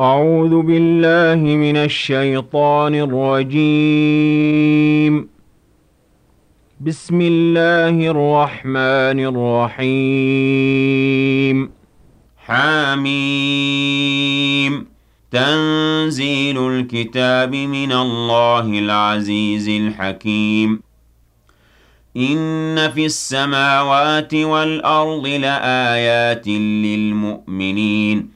أعوذ بالله من الشيطان الرجيم. بسم الله الرحمن الرحيم. حميم. تنزيل الكتاب من الله العزيز الحكيم. إن في السماوات والأرض لآيات للمؤمنين.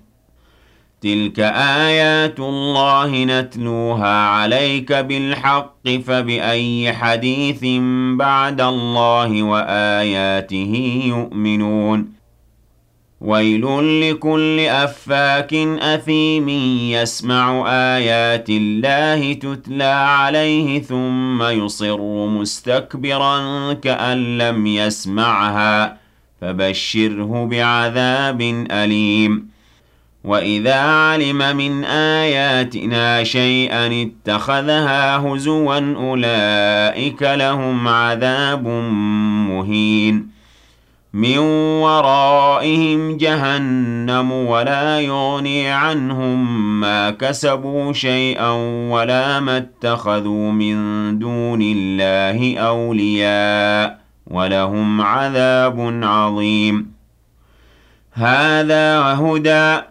تلك آيات الله نتلوها عليك بالحق فبأي حديث بعد الله وآياته يؤمنون ويل لكل أفاك أثيم يسمع آيات الله تتلى عليه ثم يصر مستكبرا كأن لم يسمعها فبشره بعذاب أليم وَإِذَا عَلِمَ مِنْ آيَاتِنَا شَيْئًا اتَّخَذَهَا هُزُوًا أُولَئِكَ لَهُمْ عَذَابٌ مُهِينٌ مِنْ وَرَائِهِمْ جَهَنَّمُ وَلَا يُغْنِي عَنْهُمْ مَا كَسَبُوا شَيْئًا وَلَا مَا اتَّخَذُوا مِنْ دُونِ اللَّهِ أَوْلِيَاءَ وَلَهُمْ عَذَابٌ عَظِيمٌ هَذَا هُدًى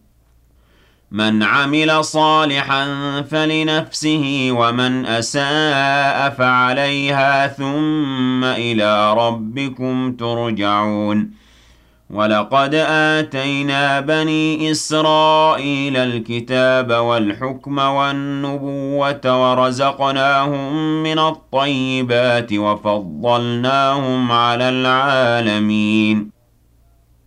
مَنْ عَمِلَ صَالِحًا فَلِنَفْسِهِ وَمَنْ أَسَاءَ فَعَلَيْهَا ثُمَّ إِلَىٰ رَبِّكُمْ تُرْجَعُونَ. وَلَقَدْ آتَيْنَا بَنِي إِسْرَائِيلَ الْكِتَابَ وَالْحُكْمَ وَالنُّبُوَّةَ وَرَزَقْنَاهُم مِّنَ الطَّيِّبَاتِ وَفَضَّلْنَاهُمْ عَلَى الْعَالَمِينَ.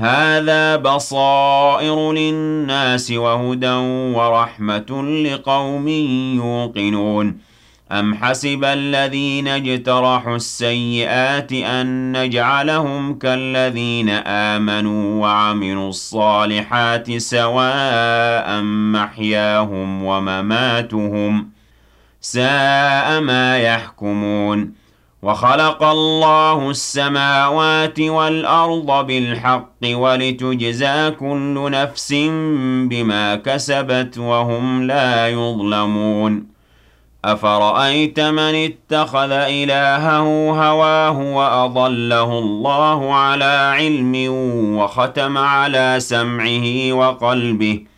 هَٰذَا بَصَائِرُ لِلنَّاسِ وَهُدًى وَرَحْمَةٌ لِّقَوْمٍ يُوقِنُونَ. أَمْ حَسِبَ الَّذِينَ اجْتَرَحُوا السَّيِّئَاتِ أَن نَّجْعَلَهُمْ كَالَّذِينَ آمَنُوا وَعَمِلُوا الصَّالِحَاتِ سَوَاءً مَّحْيَاهُمْ وَمَمَاتُهُمْ ۚ سَاءَ مَا يَحْكُمُونَ. وَخَلَقَ اللَّهُ السَّمَاوَاتِ وَالْأَرْضَ بِالْحَقِّ وَلِتُجْزَىٰ كُلُّ نَفْسٍ بِمَا كَسَبَتْ وَهُمْ لَا يُظْلَمُونَ. أَفَرَأَيْتَ مَنِ اتَّخَذَ إِلَٰهَهُ هَوَاهُ وَأَضَلَّهُ اللَّهُ عَلَىٰ عِلْمٍ وَخَتَمَ عَلَىٰ سَمْعِهِ وَقَلْبِهِ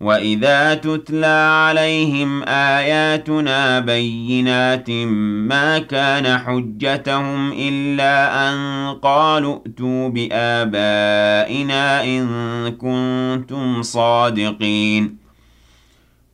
وَإِذَا تُتْلَىٰ عَلَيْهِمْ آيَاتُنَا بَيِّنَاتٍ مَّا كَانَ حُجَّتَهُمْ إِلَّا أَن قَالُوا ائْتُوا بِآبَائِنَا إِن كُنتُمْ صَادِقِينَ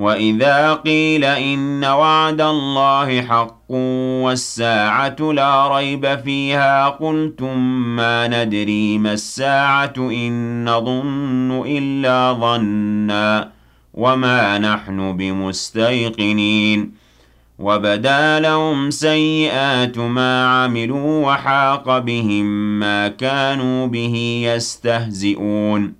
وَإِذَا قِيلَ إِنَّ وَعْدَ اللَّهِ حَقٌّ وَالسَّاعَةُ لَا رَيْبَ فِيهَا قُلْتُم مَّا نَدْرِي مَا السَّاعَةُ إِن نَّظُنُّ إِلَّا ظَنًّا وَمَا نَحْنُ بِمُسْتَيْقِنِينَ وَبَدَا لَهُمْ سَيِّئَاتُ مَا عَمِلُوا وَحَاقَ بِهِم مَّا كَانُوا بِهِ يَسْتَهْزِئُونَ